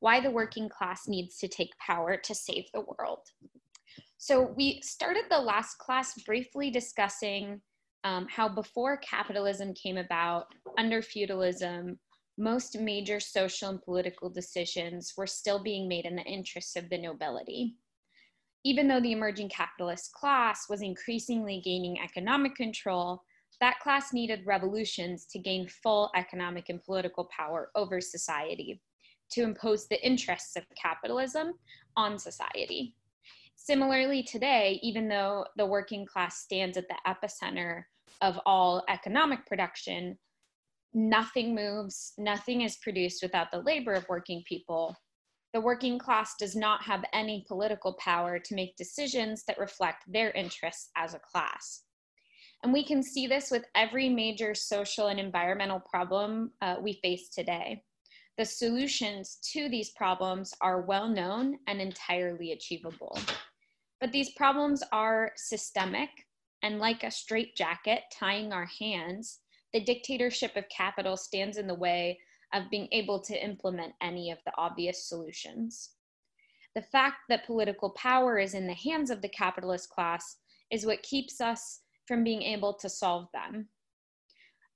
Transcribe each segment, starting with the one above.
why the working class needs to take power to save the world. So we started the last class briefly discussing um, how before capitalism came about, under feudalism, most major social and political decisions were still being made in the interests of the nobility. Even though the emerging capitalist class was increasingly gaining economic control, that class needed revolutions to gain full economic and political power over society, to impose the interests of capitalism on society. Similarly, today, even though the working class stands at the epicenter of all economic production, nothing moves, nothing is produced without the labor of working people. The working class does not have any political power to make decisions that reflect their interests as a class. And we can see this with every major social and environmental problem uh, we face today. The solutions to these problems are well known and entirely achievable. But these problems are systemic, and like a straitjacket tying our hands, the dictatorship of capital stands in the way of being able to implement any of the obvious solutions. The fact that political power is in the hands of the capitalist class is what keeps us from being able to solve them.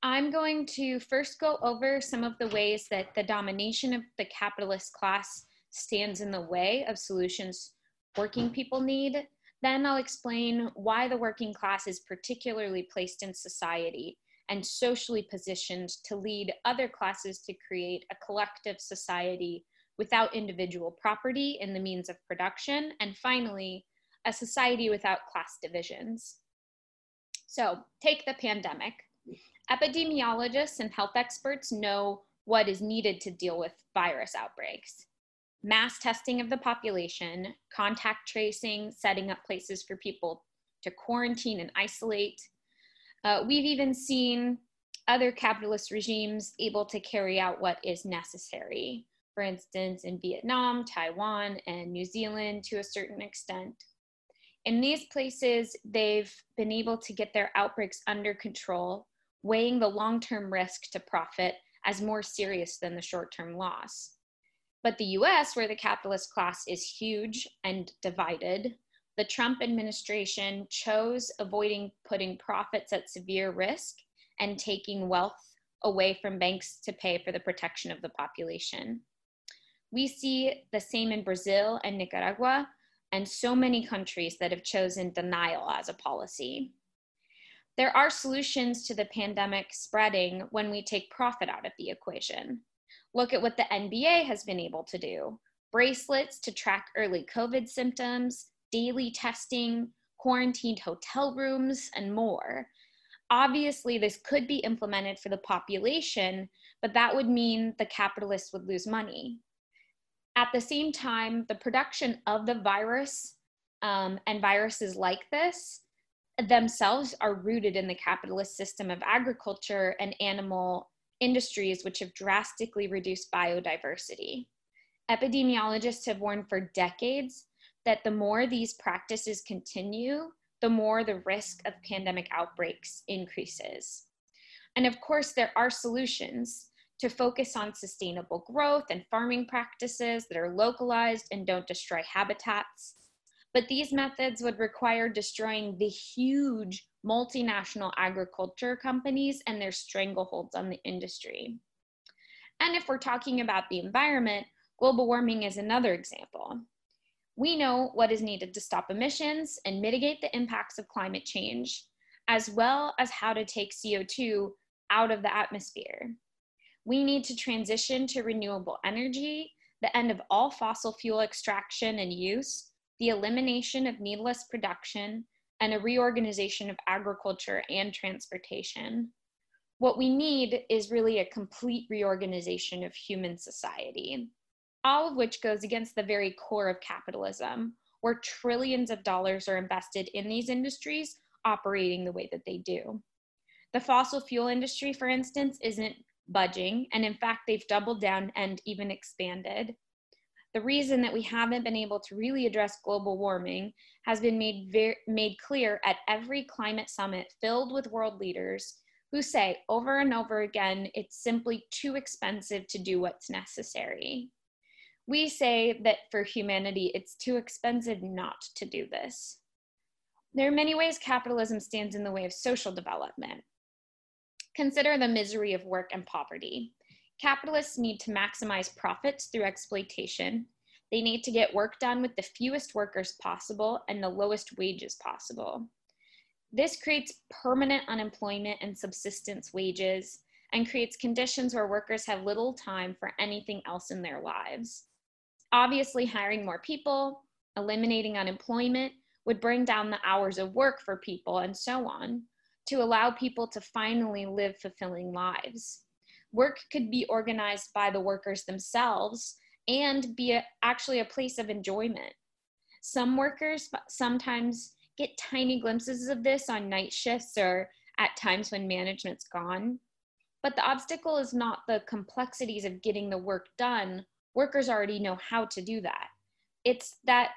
I'm going to first go over some of the ways that the domination of the capitalist class stands in the way of solutions working people need. Then I'll explain why the working class is particularly placed in society and socially positioned to lead other classes to create a collective society without individual property in the means of production. And finally, a society without class divisions. So, take the pandemic. Epidemiologists and health experts know what is needed to deal with virus outbreaks mass testing of the population, contact tracing, setting up places for people to quarantine and isolate. Uh, we've even seen other capitalist regimes able to carry out what is necessary. For instance, in Vietnam, Taiwan, and New Zealand to a certain extent. In these places, they've been able to get their outbreaks under control, weighing the long term risk to profit as more serious than the short term loss. But the US, where the capitalist class is huge and divided, the Trump administration chose avoiding putting profits at severe risk and taking wealth away from banks to pay for the protection of the population. We see the same in Brazil and Nicaragua, and so many countries that have chosen denial as a policy. There are solutions to the pandemic spreading when we take profit out of the equation. Look at what the NBA has been able to do bracelets to track early COVID symptoms, daily testing, quarantined hotel rooms, and more. Obviously, this could be implemented for the population, but that would mean the capitalists would lose money. At the same time, the production of the virus um, and viruses like this themselves are rooted in the capitalist system of agriculture and animal industries which have drastically reduced biodiversity. Epidemiologists have warned for decades that the more these practices continue, the more the risk of pandemic outbreaks increases. And of course, there are solutions to focus on sustainable growth and farming practices that are localized and don't destroy habitats. But these methods would require destroying the huge multinational agriculture companies and their strangleholds on the industry. And if we're talking about the environment, global warming is another example. We know what is needed to stop emissions and mitigate the impacts of climate change, as well as how to take CO2 out of the atmosphere. We need to transition to renewable energy, the end of all fossil fuel extraction and use, the elimination of needless production, and a reorganization of agriculture and transportation. What we need is really a complete reorganization of human society, all of which goes against the very core of capitalism, where trillions of dollars are invested in these industries operating the way that they do. The fossil fuel industry, for instance, isn't budging. And in fact, they've doubled down and even expanded. The reason that we haven't been able to really address global warming has been made, ver- made clear at every climate summit filled with world leaders who say over and over again it's simply too expensive to do what's necessary. We say that for humanity, it's too expensive not to do this. There are many ways capitalism stands in the way of social development. Consider the misery of work and poverty. Capitalists need to maximize profits through exploitation. They need to get work done with the fewest workers possible and the lowest wages possible. This creates permanent unemployment and subsistence wages and creates conditions where workers have little time for anything else in their lives. Obviously, hiring more people, eliminating unemployment, would bring down the hours of work for people and so on to allow people to finally live fulfilling lives. Work could be organized by the workers themselves and be a, actually a place of enjoyment. Some workers sometimes get tiny glimpses of this on night shifts or at times when management's gone. But the obstacle is not the complexities of getting the work done. Workers already know how to do that. It's that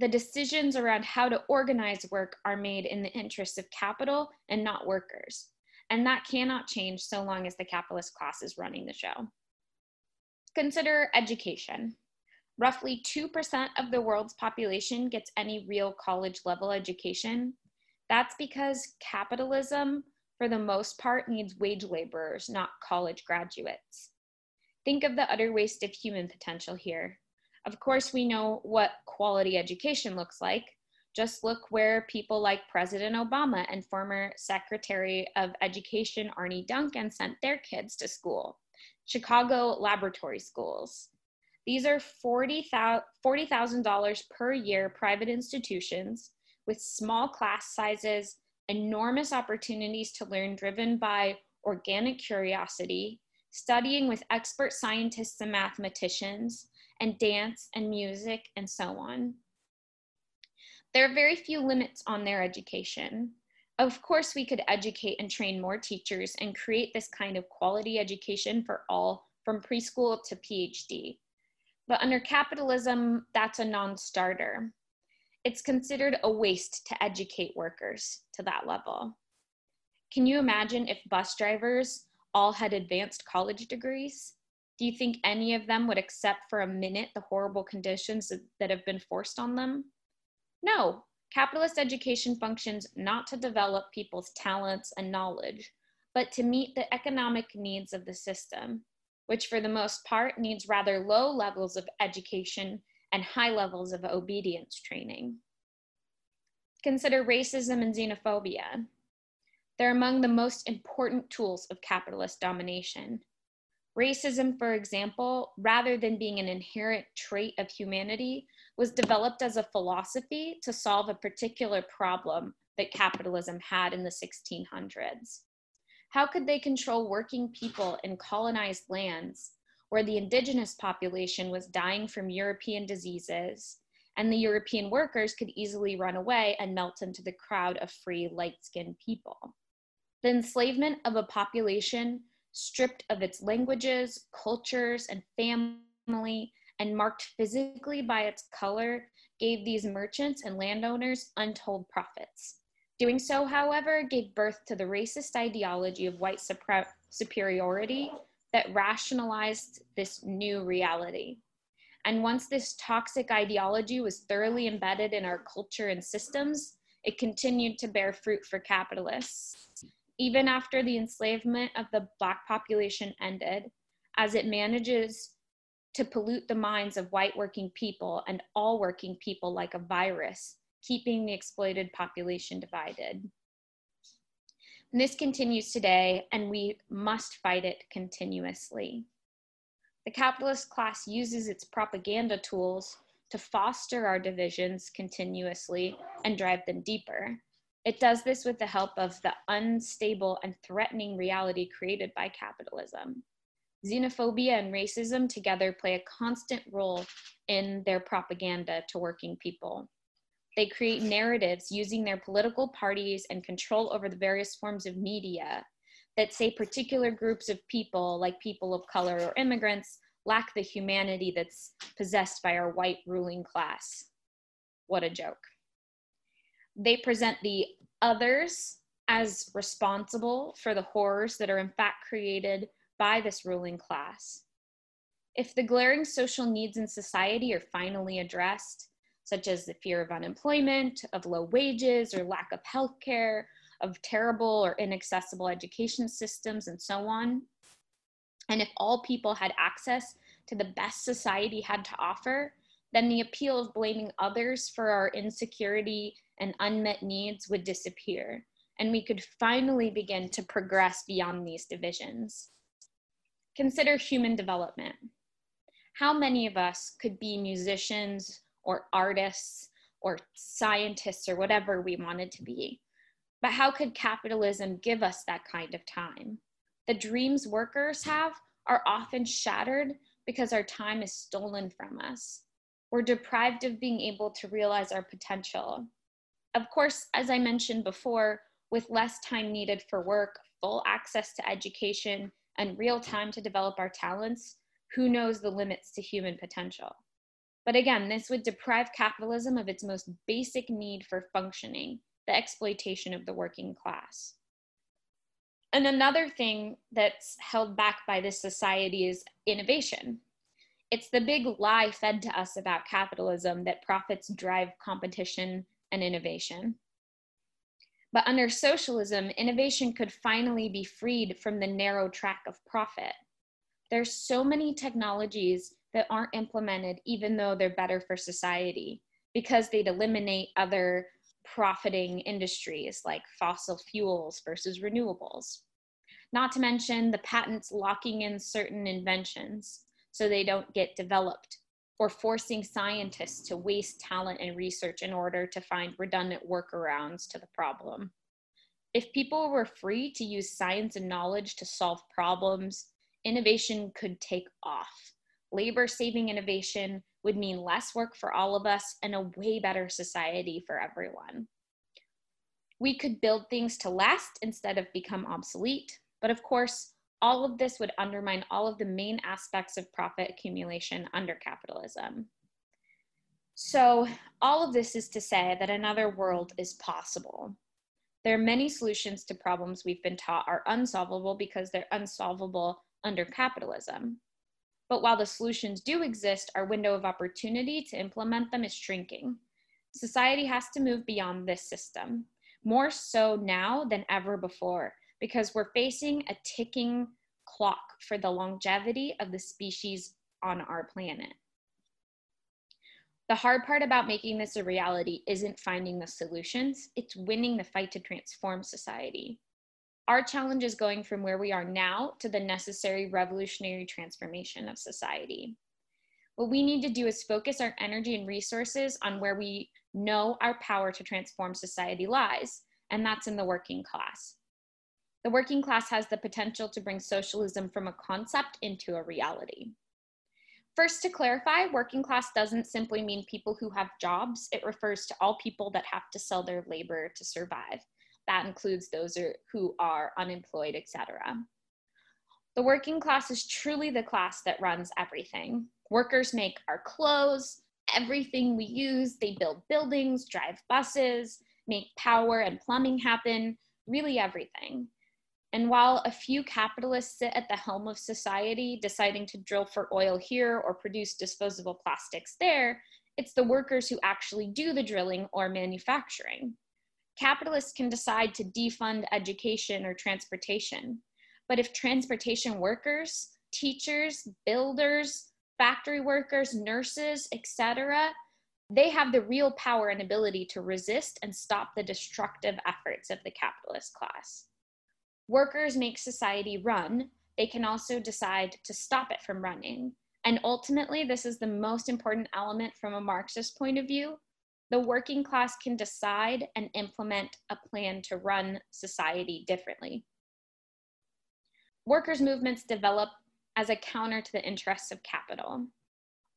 the decisions around how to organize work are made in the interests of capital and not workers. And that cannot change so long as the capitalist class is running the show. Consider education. Roughly 2% of the world's population gets any real college level education. That's because capitalism, for the most part, needs wage laborers, not college graduates. Think of the utter waste of human potential here. Of course, we know what quality education looks like. Just look where people like President Obama and former Secretary of Education Arne Duncan sent their kids to school Chicago laboratory schools. These are $40,000 per year private institutions with small class sizes, enormous opportunities to learn driven by organic curiosity, studying with expert scientists and mathematicians, and dance and music and so on. There are very few limits on their education. Of course, we could educate and train more teachers and create this kind of quality education for all from preschool to PhD. But under capitalism, that's a non starter. It's considered a waste to educate workers to that level. Can you imagine if bus drivers all had advanced college degrees? Do you think any of them would accept for a minute the horrible conditions that have been forced on them? No, capitalist education functions not to develop people's talents and knowledge, but to meet the economic needs of the system, which for the most part needs rather low levels of education and high levels of obedience training. Consider racism and xenophobia. They're among the most important tools of capitalist domination. Racism, for example, rather than being an inherent trait of humanity, was developed as a philosophy to solve a particular problem that capitalism had in the 1600s. How could they control working people in colonized lands where the indigenous population was dying from European diseases and the European workers could easily run away and melt into the crowd of free, light skinned people? The enslavement of a population stripped of its languages, cultures, and family, and marked physically by its color, gave these merchants and landowners untold profits. Doing so, however, gave birth to the racist ideology of white superiority that rationalized this new reality. And once this toxic ideology was thoroughly embedded in our culture and systems, it continued to bear fruit for capitalists even after the enslavement of the Black population ended, as it manages to pollute the minds of white working people and all working people like a virus, keeping the exploited population divided. And this continues today, and we must fight it continuously. The capitalist class uses its propaganda tools to foster our divisions continuously and drive them deeper. It does this with the help of the unstable and threatening reality created by capitalism. Xenophobia and racism together play a constant role in their propaganda to working people. They create narratives using their political parties and control over the various forms of media that say particular groups of people, like people of color or immigrants, lack the humanity that's possessed by our white ruling class. What a joke. They present the others as responsible for the horrors that are in fact created by this ruling class. If the glaring social needs in society are finally addressed, such as the fear of unemployment, of low wages or lack of health care, of terrible or inaccessible education systems, and so on, and if all people had access to the best society had to offer, then the appeal of blaming others for our insecurity and unmet needs would disappear, and we could finally begin to progress beyond these divisions. Consider human development. How many of us could be musicians or artists or scientists or whatever we wanted to be? But how could capitalism give us that kind of time? The dreams workers have are often shattered because our time is stolen from us. We're deprived of being able to realize our potential. Of course, as I mentioned before, with less time needed for work, full access to education, and real time to develop our talents, who knows the limits to human potential? But again, this would deprive capitalism of its most basic need for functioning, the exploitation of the working class. And another thing that's held back by this society is innovation. It's the big lie fed to us about capitalism that profits drive competition and innovation. But under socialism, innovation could finally be freed from the narrow track of profit. There's so many technologies that aren't implemented even though they're better for society because they'd eliminate other profiting industries like fossil fuels versus renewables. Not to mention the patents locking in certain inventions so they don't get developed, or forcing scientists to waste talent and research in order to find redundant workarounds to the problem. If people were free to use science and knowledge to solve problems, innovation could take off. Labor saving innovation would mean less work for all of us and a way better society for everyone. We could build things to last instead of become obsolete. But of course, all of this would undermine all of the main aspects of profit accumulation under capitalism. So, all of this is to say that another world is possible. There are many solutions to problems we've been taught are unsolvable because they're unsolvable under capitalism. But while the solutions do exist, our window of opportunity to implement them is shrinking. Society has to move beyond this system, more so now than ever before, because we're facing a ticking clock for the longevity of the species on our planet. The hard part about making this a reality isn't finding the solutions, it's winning the fight to transform society. Our challenge is going from where we are now to the necessary revolutionary transformation of society. What we need to do is focus our energy and resources on where we know our power to transform society lies, and that's in the working class. The working class has the potential to bring socialism from a concept into a reality. First, to clarify, working class doesn't simply mean people who have jobs. It refers to all people that have to sell their labor to survive. That includes those who are unemployed, etc. The working class is truly the class that runs everything. Workers make our clothes, everything we use. They build buildings, drive buses, make power and plumbing happen, really everything. And while a few capitalists sit at the helm of society, deciding to drill for oil here or produce disposable plastics there, it's the workers who actually do the drilling or manufacturing. Capitalists can decide to defund education or transportation. But if transportation workers, teachers, builders, factory workers, nurses, etc., they have the real power and ability to resist and stop the destructive efforts of the capitalist class workers make society run, they can also decide to stop it from running. And ultimately, this is the most important element from a Marxist point of view. The working class can decide and implement a plan to run society differently. Workers' movements develop as a counter to the interests of capital.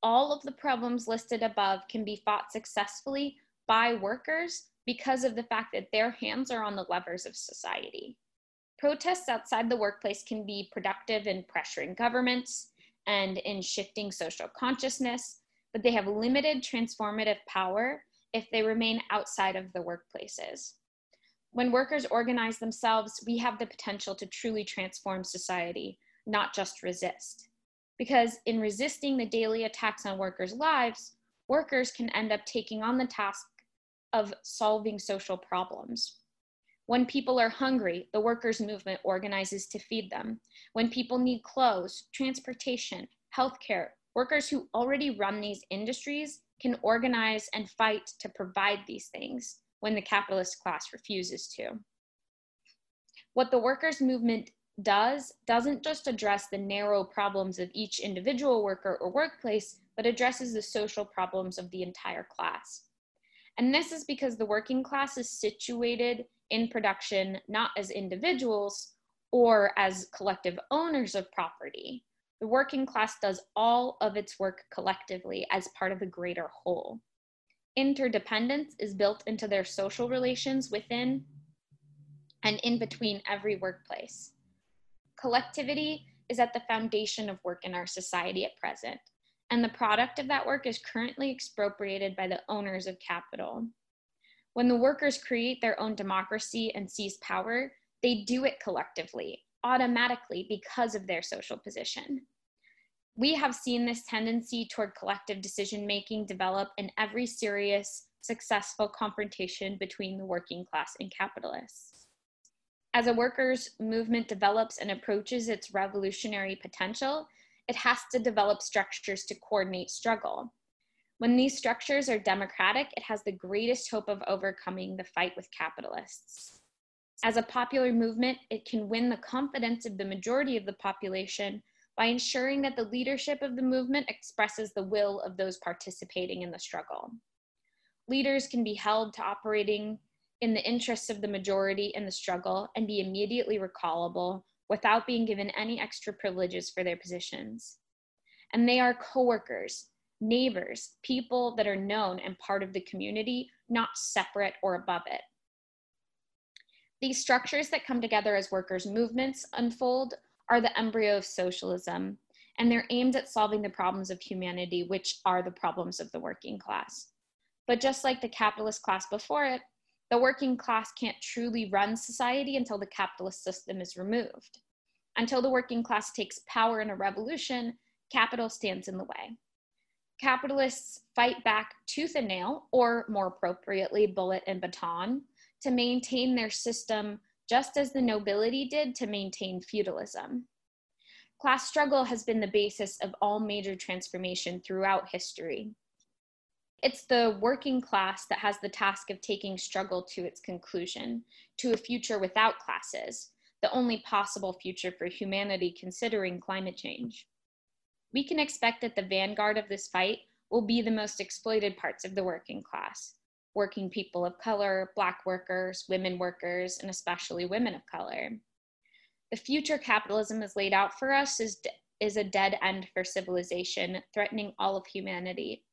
All of the problems listed above can be fought successfully by workers because of the fact that their hands are on the levers of society. Protests outside the workplace can be productive in pressuring governments and in shifting social consciousness, but they have limited transformative power if they remain outside of the workplaces. When workers organize themselves, we have the potential to truly transform society, not just resist. Because in resisting the daily attacks on workers' lives, workers can end up taking on the task of solving social problems. When people are hungry, the workers' movement organizes to feed them. When people need clothes, transportation, healthcare, workers who already run these industries can organize and fight to provide these things when the capitalist class refuses to. What the workers' movement does doesn't just address the narrow problems of each individual worker or workplace, but addresses the social problems of the entire class. And this is because the working class is situated in production not as individuals or as collective owners of property. The working class does all of its work collectively as part of a greater whole. Interdependence is built into their social relations within and in between every workplace. Collectivity is at the foundation of work in our society at present, and the product of that work is currently expropriated by the owners of capital. When the workers create their own democracy and seize power, they do it collectively, automatically because of their social position. We have seen this tendency toward collective decision making develop in every serious, successful confrontation between the working class and capitalists. As a workers' movement develops and approaches its revolutionary potential, it has to develop structures to coordinate struggle. When these structures are democratic, it has the greatest hope of overcoming the fight with capitalists. As a popular movement, it can win the confidence of the majority of the population by ensuring that the leadership of the movement expresses the will of those participating in the struggle. Leaders can be held to operating in the interests of the majority in the struggle and be immediately recallable without being given any extra privileges for their positions. And they are coworkers, neighbors, people that are known and part of the community, not separate or above it. These structures that come together as workers' movements unfold are the embryo of socialism, and they're aimed at solving the problems of humanity, which are the problems of the working class. But just like the capitalist class before it, the working class can't truly run society until the capitalist system is removed. Until the working class takes power in a revolution, capital stands in the way. Capitalists fight back tooth and nail, or more appropriately, bullet and baton, to maintain their system just as the nobility did to maintain feudalism. Class struggle has been the basis of all major transformation throughout history. It's the working class that has the task of taking struggle to its conclusion, to a future without classes, the only possible future for humanity considering climate change. We can expect that the vanguard of this fight will be the most exploited parts of the working class working people of color, Black workers, women workers, and especially women of color. The future capitalism is laid out for us is, is a dead end for civilization, threatening all of humanity.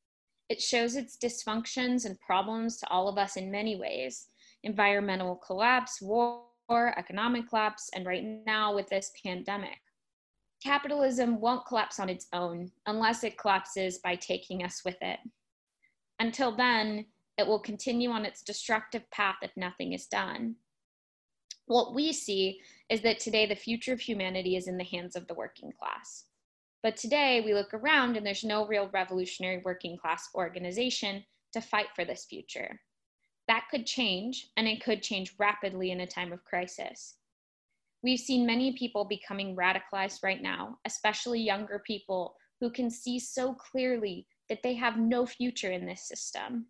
It shows its dysfunctions and problems to all of us in many ways environmental collapse, war, economic collapse, and right now with this pandemic. Capitalism won't collapse on its own unless it collapses by taking us with it. Until then, it will continue on its destructive path if nothing is done. What we see is that today the future of humanity is in the hands of the working class. But today we look around and there's no real revolutionary working class organization to fight for this future. That could change, and it could change rapidly in a time of crisis. We've seen many people becoming radicalized right now, especially younger people who can see so clearly that they have no future in this system.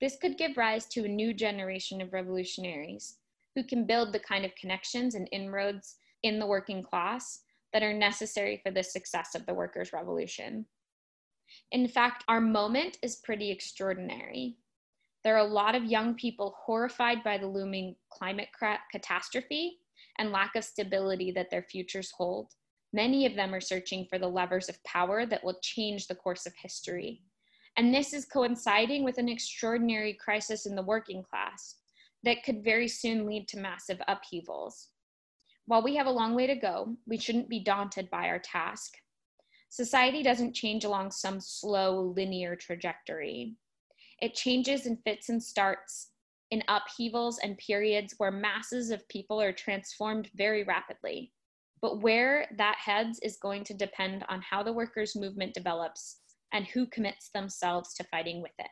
This could give rise to a new generation of revolutionaries who can build the kind of connections and inroads in the working class that are necessary for the success of the workers' revolution. In fact, our moment is pretty extraordinary. There are a lot of young people horrified by the looming climate catastrophe and lack of stability that their futures hold. Many of them are searching for the levers of power that will change the course of history. And this is coinciding with an extraordinary crisis in the working class that could very soon lead to massive upheavals. While we have a long way to go, we shouldn't be daunted by our task. Society doesn't change along some slow linear trajectory. It changes in fits and starts in upheavals and periods where masses of people are transformed very rapidly. but where that heads is going to depend on how the workers' movement develops and who commits themselves to fighting with it.